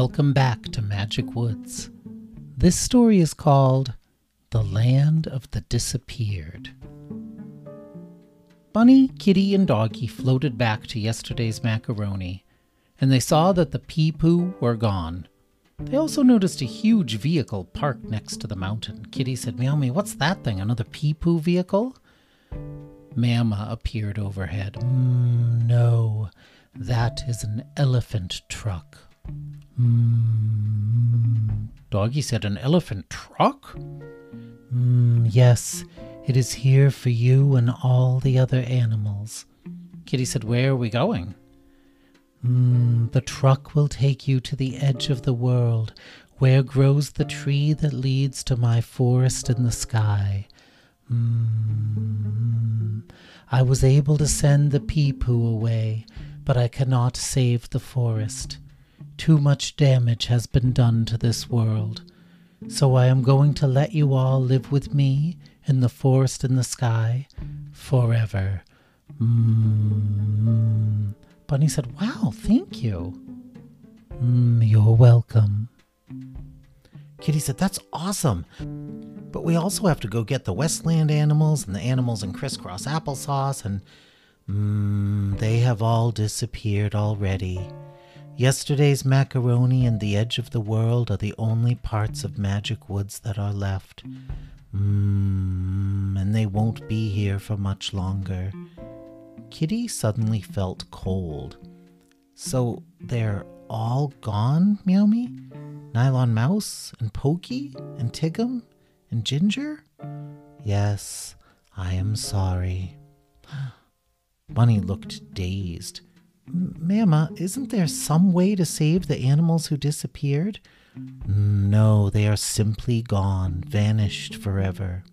Welcome back to Magic Woods. This story is called The Land of the Disappeared. Bunny, Kitty, and Doggy floated back to yesterday's macaroni, and they saw that the pee-poo were gone. They also noticed a huge vehicle parked next to the mountain. Kitty said, Meow me, what's that thing? Another pee-poo vehicle? Mamma appeared overhead. Mm, no, that is an elephant truck. Mm. Doggy said, An elephant truck? Mm, yes, it is here for you and all the other animals. Kitty said, Where are we going? Mm, the truck will take you to the edge of the world, where grows the tree that leads to my forest in the sky. Mm, I was able to send the pee-poo away, but I cannot save the forest. Too much damage has been done to this world. So I am going to let you all live with me in the forest in the sky forever. Mm. Bunny said, Wow, thank you. Mm, you're welcome. Kitty said, That's awesome. But we also have to go get the Westland animals and the animals in crisscross applesauce, and mm, they have all disappeared already. Yesterday's macaroni and the edge of the world are the only parts of Magic Woods that are left. Mmm, and they won't be here for much longer. Kitty suddenly felt cold. So they're all gone, Meow Me? Nylon Mouse and Pokey and Tigum and Ginger? Yes, I am sorry. Bunny looked dazed. Mamma, isn't there some way to save the animals who disappeared? No, they are simply gone, vanished forever.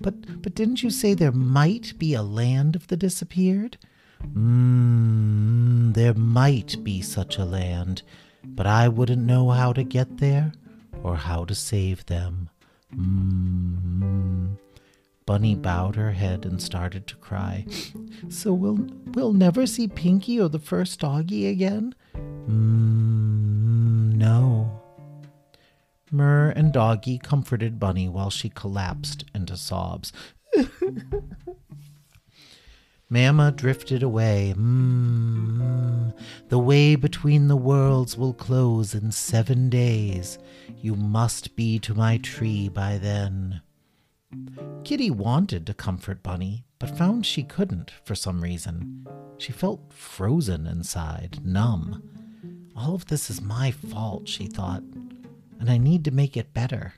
But but didn't you say there might be a land of the disappeared? Mmm, there might be such a land, but I wouldn't know how to get there or how to save them. Mmm. Bunny bowed her head and started to cry. So we'll we'll never see Pinky or the first doggy again? Mmm, no. Myrrh and Doggy comforted Bunny while she collapsed into sobs. Mamma drifted away. Mmm. The way between the worlds will close in seven days. You must be to my tree by then. Kitty wanted to comfort Bunny, but found she couldn't for some reason. She felt frozen inside, numb. All of this is my fault, she thought, and I need to make it better.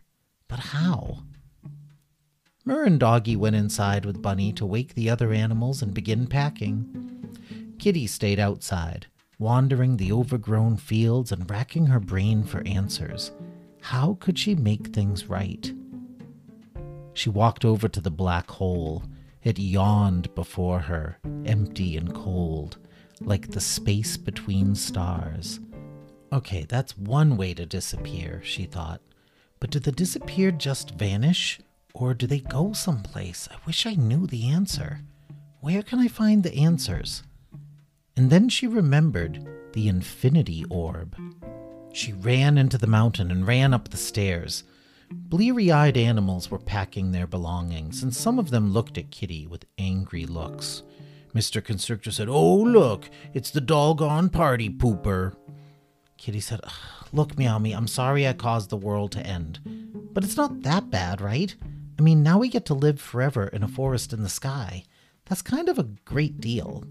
But how? Myrrh and Doggy went inside with Bunny to wake the other animals and begin packing. Kitty stayed outside, wandering the overgrown fields and racking her brain for answers. How could she make things right? She walked over to the black hole. It yawned before her, empty and cold, like the space between stars. Okay, that's one way to disappear, she thought. But do the disappeared just vanish? Or do they go someplace? I wish I knew the answer. Where can I find the answers? And then she remembered the infinity orb. She ran into the mountain and ran up the stairs. Bleary eyed animals were packing their belongings, and some of them looked at Kitty with angry looks. Mr. Constrictor said, Oh, look, it's the doggone party pooper. Kitty said, Look, Meow Me, I'm sorry I caused the world to end. But it's not that bad, right? I mean, now we get to live forever in a forest in the sky. That's kind of a great deal.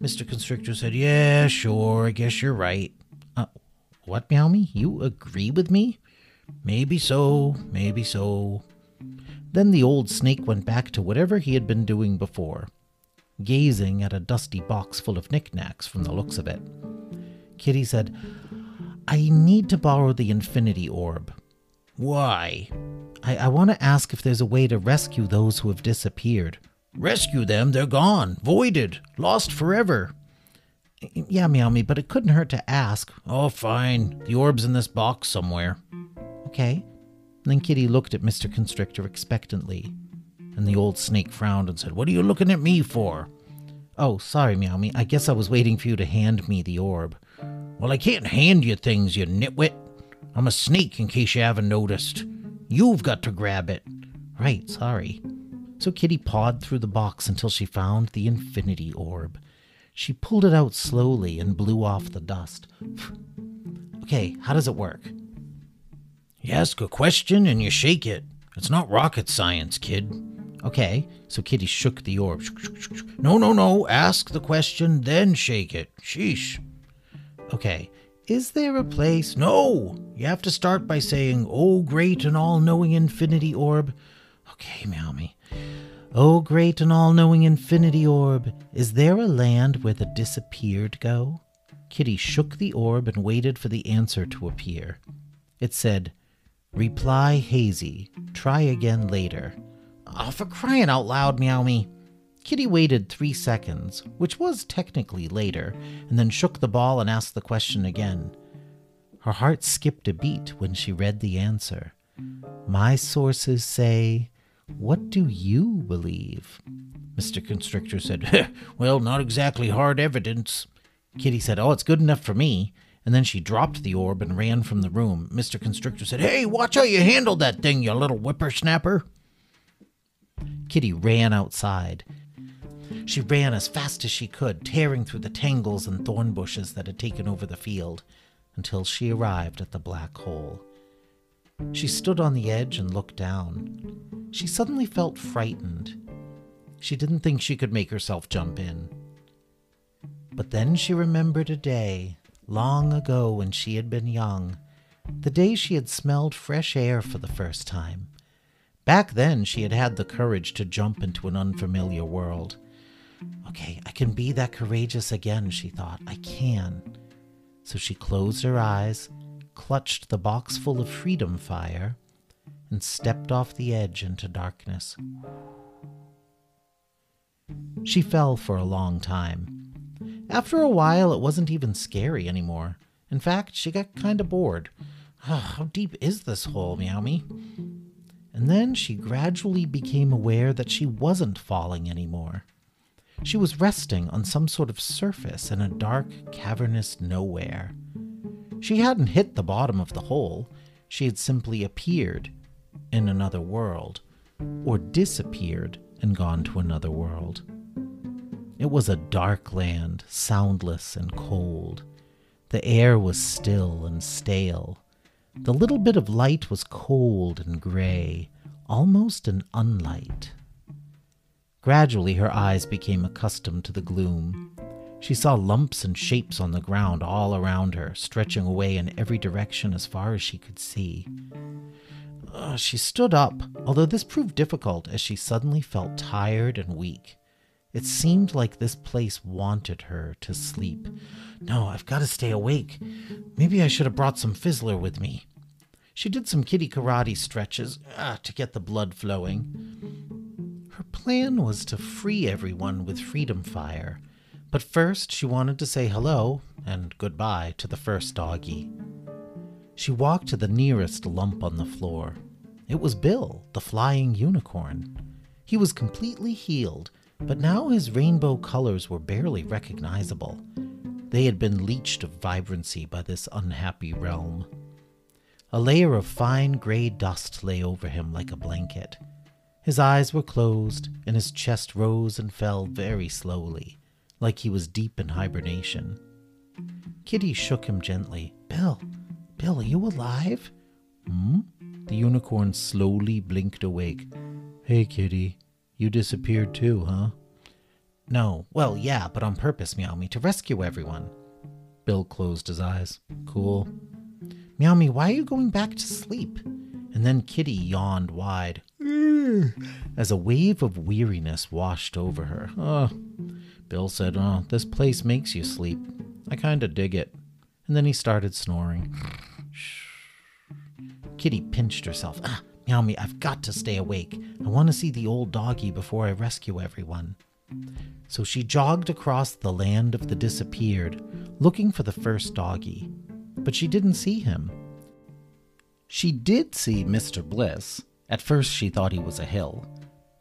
Mr. Constrictor said, Yeah, sure, I guess you're right. Uh, what, Meow Me? You agree with me? Maybe so, maybe so. Then the old snake went back to whatever he had been doing before, gazing at a dusty box full of knickknacks from the looks of it. Kitty said, I need to borrow the infinity orb. Why? I, I want to ask if there's a way to rescue those who have disappeared. Rescue them? They're gone, voided, lost forever. Yeah, Meow Me, but it couldn't hurt to ask. Oh, fine. The orb's in this box somewhere. Okay. then Kitty looked at Mr. Constrictor expectantly. And the old snake frowned and said, What are you looking at me for? Oh, sorry, Meow Me. I guess I was waiting for you to hand me the orb. Well, I can't hand you things, you nitwit. I'm a snake, in case you haven't noticed. You've got to grab it. Right, sorry. So Kitty pawed through the box until she found the infinity orb. She pulled it out slowly and blew off the dust. okay, how does it work? You ask a question and you shake it. It's not rocket science, kid. Okay, so Kitty shook the orb. No, no, no. Ask the question, then shake it. Sheesh. Okay, is there a place? No! You have to start by saying, Oh, great and all knowing infinity orb. Okay, Meowmi. Oh, great and all knowing infinity orb, is there a land where the disappeared go? Kitty shook the orb and waited for the answer to appear. It said, Reply hazy. Try again later. Oh, for crying out loud, Meow Me. Kitty waited three seconds, which was technically later, and then shook the ball and asked the question again. Her heart skipped a beat when she read the answer. My sources say, What do you believe? Mr. Constrictor said, Well, not exactly hard evidence. Kitty said, Oh, it's good enough for me. And then she dropped the orb and ran from the room. Mr. Constrictor said, Hey, watch how you handled that thing, you little whippersnapper. Kitty ran outside. She ran as fast as she could, tearing through the tangles and thorn bushes that had taken over the field, until she arrived at the black hole. She stood on the edge and looked down. She suddenly felt frightened. She didn't think she could make herself jump in. But then she remembered a day, long ago when she had been young, the day she had smelled fresh air for the first time. Back then, she had had the courage to jump into an unfamiliar world. Okay, I can be that courageous again, she thought. I can. So she closed her eyes, clutched the box full of freedom fire, and stepped off the edge into darkness. She fell for a long time. After a while, it wasn't even scary anymore. In fact, she got kind of bored. Oh, how deep is this hole, Meow Me? And then she gradually became aware that she wasn't falling anymore. She was resting on some sort of surface in a dark, cavernous nowhere. She hadn't hit the bottom of the hole, she had simply appeared in another world, or disappeared and gone to another world. It was a dark land, soundless and cold. The air was still and stale. The little bit of light was cold and gray, almost an unlight. Gradually, her eyes became accustomed to the gloom. She saw lumps and shapes on the ground all around her, stretching away in every direction as far as she could see. Uh, she stood up, although this proved difficult as she suddenly felt tired and weak. It seemed like this place wanted her to sleep. No, I've got to stay awake. Maybe I should have brought some Fizzler with me. She did some kitty karate stretches ah, to get the blood flowing. Her plan was to free everyone with Freedom Fire, but first she wanted to say hello and goodbye to the first doggy. She walked to the nearest lump on the floor. It was Bill, the flying unicorn. He was completely healed, but now his rainbow colors were barely recognizable. They had been leached of vibrancy by this unhappy realm. A layer of fine gray dust lay over him like a blanket. His eyes were closed, and his chest rose and fell very slowly, like he was deep in hibernation. Kitty shook him gently. Bill, Bill, are you alive? Hmm? The unicorn slowly blinked awake. Hey, Kitty, you disappeared too, huh? No, well, yeah, but on purpose, Meow Me, to rescue everyone. Bill closed his eyes. Cool. Meow Me, why are you going back to sleep? And then Kitty yawned wide. as a wave of weariness washed over her. Oh, Bill said, Oh, this place makes you sleep. I kinda dig it. And then he started snoring. Kitty pinched herself. Ah, Me, I've got to stay awake. I want to see the old doggy before I rescue everyone. So she jogged across the land of the disappeared, looking for the first doggy. But she didn't see him. She did see Mr. Bliss, at first, she thought he was a hill,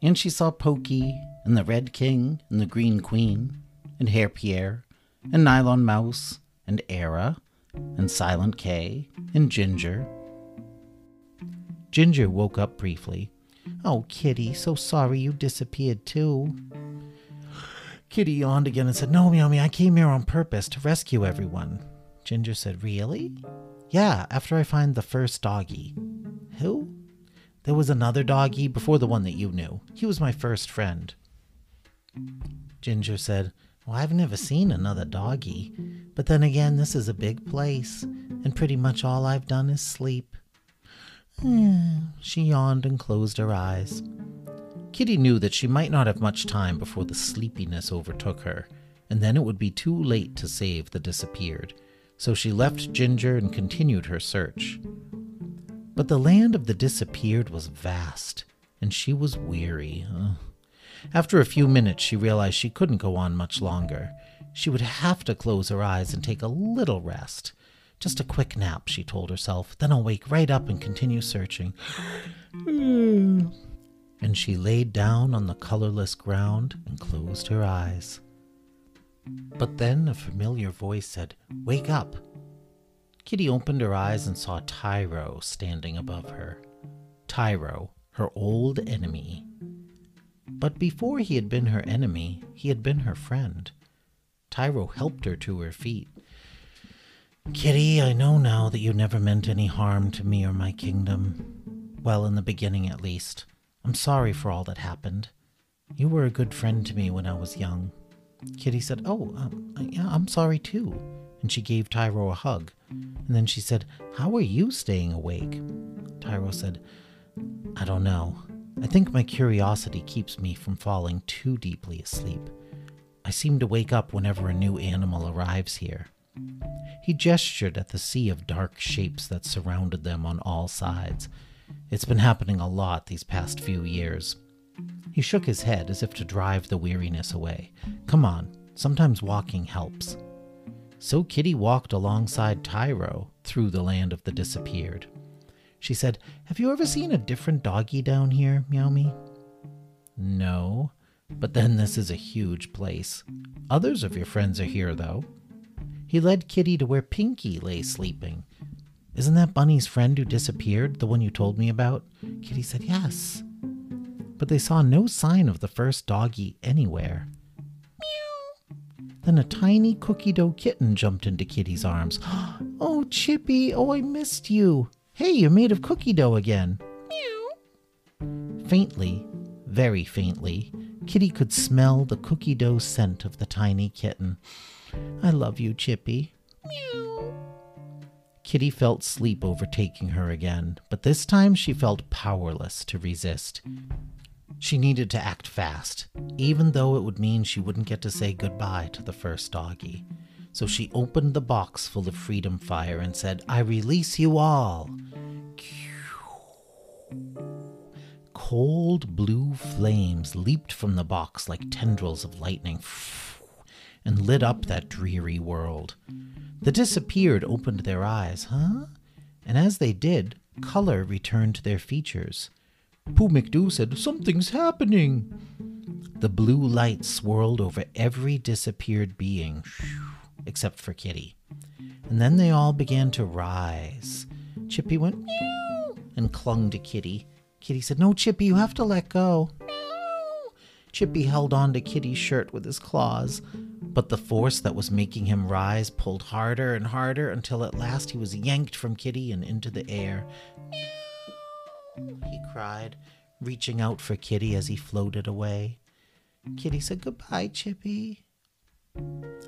and she saw Pokey, and the Red King, and the Green Queen, and Hair Pierre, and Nylon Mouse, and Era, and Silent K, and Ginger. Ginger woke up briefly. Oh, Kitty, so sorry you disappeared too. Kitty yawned again and said, No, Meow I came here on purpose to rescue everyone. Ginger said, Really? Yeah, after I find the first doggy. Who? There was another doggy before the one that you knew. He was my first friend. Ginger said, Well, I've never seen another doggy. But then again, this is a big place, and pretty much all I've done is sleep. She yawned and closed her eyes. Kitty knew that she might not have much time before the sleepiness overtook her, and then it would be too late to save the disappeared, so she left Ginger and continued her search. But the land of the disappeared was vast, and she was weary. After a few minutes, she realized she couldn't go on much longer. She would have to close her eyes and take a little rest. Just a quick nap, she told herself. Then I'll wake right up and continue searching. and she laid down on the colorless ground and closed her eyes. But then a familiar voice said, Wake up! Kitty opened her eyes and saw Tyro standing above her. Tyro, her old enemy. But before he had been her enemy, he had been her friend. Tyro helped her to her feet. Kitty, I know now that you never meant any harm to me or my kingdom. Well, in the beginning at least. I'm sorry for all that happened. You were a good friend to me when I was young. Kitty said, Oh, um, yeah, I'm sorry too. And she gave Tyro a hug. And then she said, How are you staying awake? Tyro said, I don't know. I think my curiosity keeps me from falling too deeply asleep. I seem to wake up whenever a new animal arrives here. He gestured at the sea of dark shapes that surrounded them on all sides. It's been happening a lot these past few years. He shook his head as if to drive the weariness away. Come on, sometimes walking helps. So Kitty walked alongside Tyro through the land of the disappeared. She said, Have you ever seen a different doggy down here, Meowmy? No, but then this is a huge place. Others of your friends are here, though. He led Kitty to where Pinky lay sleeping. Isn't that Bunny's friend who disappeared, the one you told me about? Kitty said, Yes but they saw no sign of the first doggy anywhere. Meow. Then a tiny cookie dough kitten jumped into Kitty's arms. Oh, Chippy, oh, I missed you. Hey, you're made of cookie dough again. Meow. Faintly, very faintly, Kitty could smell the cookie dough scent of the tiny kitten. I love you, Chippy. Meow. Kitty felt sleep overtaking her again, but this time she felt powerless to resist. She needed to act fast, even though it would mean she wouldn't get to say goodbye to the first doggy. So she opened the box full of freedom fire and said, I release you all. Cold blue flames leaped from the box like tendrils of lightning and lit up that dreary world. The disappeared opened their eyes, huh? And as they did, color returned to their features. Pooh McDoo said, Something's happening. The blue light swirled over every disappeared being, except for Kitty. And then they all began to rise. Chippy went meow and clung to Kitty. Kitty said, No, Chippy, you have to let go. Meow. Chippy held on to Kitty's shirt with his claws, but the force that was making him rise pulled harder and harder until at last he was yanked from Kitty and into the air. Meow he cried, reaching out for Kitty as he floated away. Kitty said goodbye, Chippy.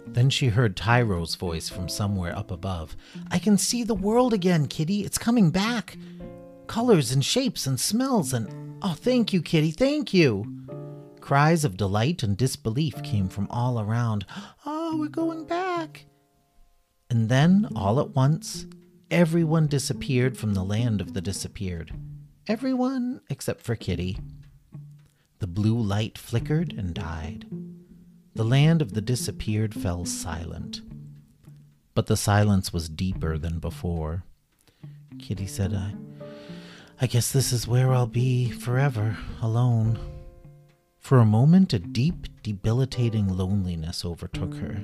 Then she heard Tyro's voice from somewhere up above. I can see the world again, Kitty. It's coming back. Colors and shapes and smells and. Oh, thank you, Kitty, thank you. Cries of delight and disbelief came from all around. Oh, we're going back. And then, all at once, everyone disappeared from the land of the disappeared. Everyone except for Kitty. The blue light flickered and died. The land of the disappeared fell silent. But the silence was deeper than before. Kitty said, I, I guess this is where I'll be forever, alone. For a moment, a deep, debilitating loneliness overtook her.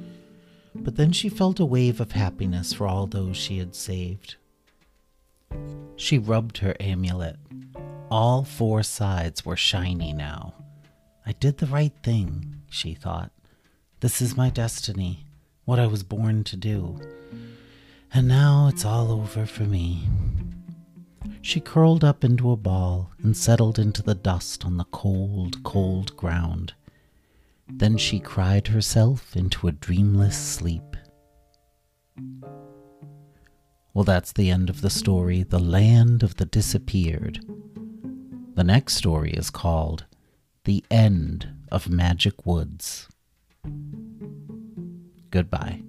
but then she felt a wave of happiness for all those she had saved. She rubbed her amulet. All four sides were shiny now. I did the right thing, she thought. This is my destiny, what I was born to do. And now it's all over for me. She curled up into a ball and settled into the dust on the cold, cold ground. Then she cried herself into a dreamless sleep. Well, that's the end of the story, The Land of the Disappeared. The next story is called The End of Magic Woods. Goodbye.